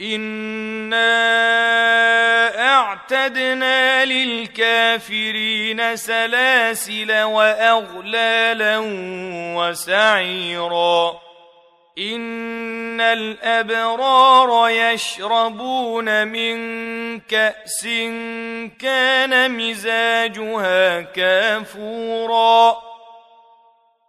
انا اعتدنا للكافرين سلاسل واغلالا وسعيرا ان الابرار يشربون من كاس كان مزاجها كافورا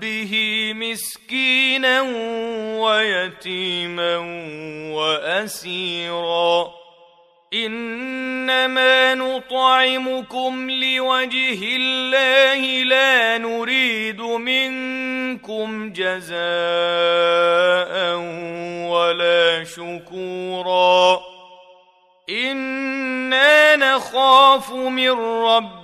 به مسكينا ويتيما وأسيرا. إنما نطعمكم لوجه الله لا نريد منكم جزاء ولا شكورا. إنا نخاف من رب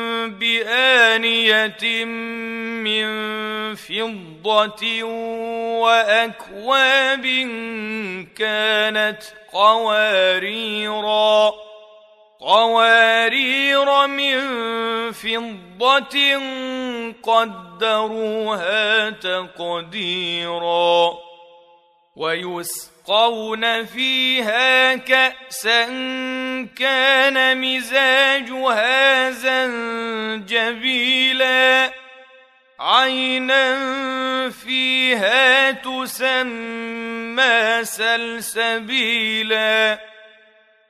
بآنية من فضة وأكواب كانت قواريرا قوارير من فضة قدروها تقديرا. ويسر يسقون فيها كأسا كان مزاجها زنجبيلا. عينا فيها تسمى سلسبيلا.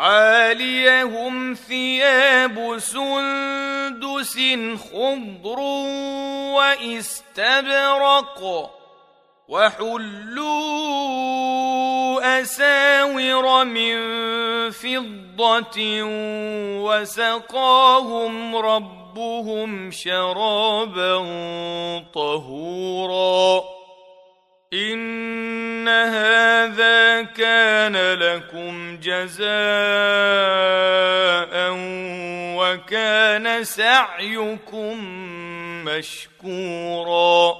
عاليهم ثياب سندس خضر واستبرق وحلوا أساور من فضة وسقاهم ربهم شرابا طهورا إن هذا كان لكم جزاء وكان سعيكم مشكورا.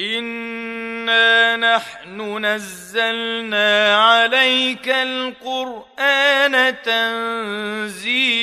إنا نحن نزلنا عليك القرآن تنزيلا.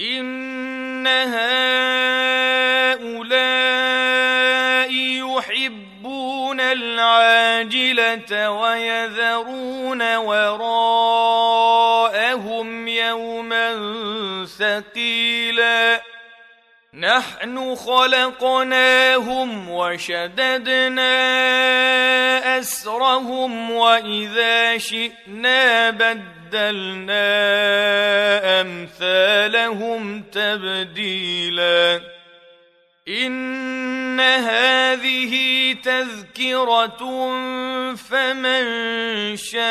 إن هؤلاء يحبون العاجلة ويذرون وراءهم يوما ثقيلا نحن خلقناهم وشددنا أسرهم وإذا شئنا بدلنا بدلنا أمثالهم تبديلا. إن هذه تذكرة فمن شاء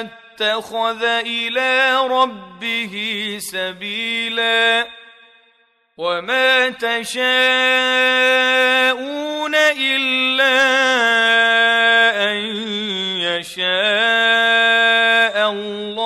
اتخذ إلى ربه سبيلا. وما تشاءون إلا أن يشاء.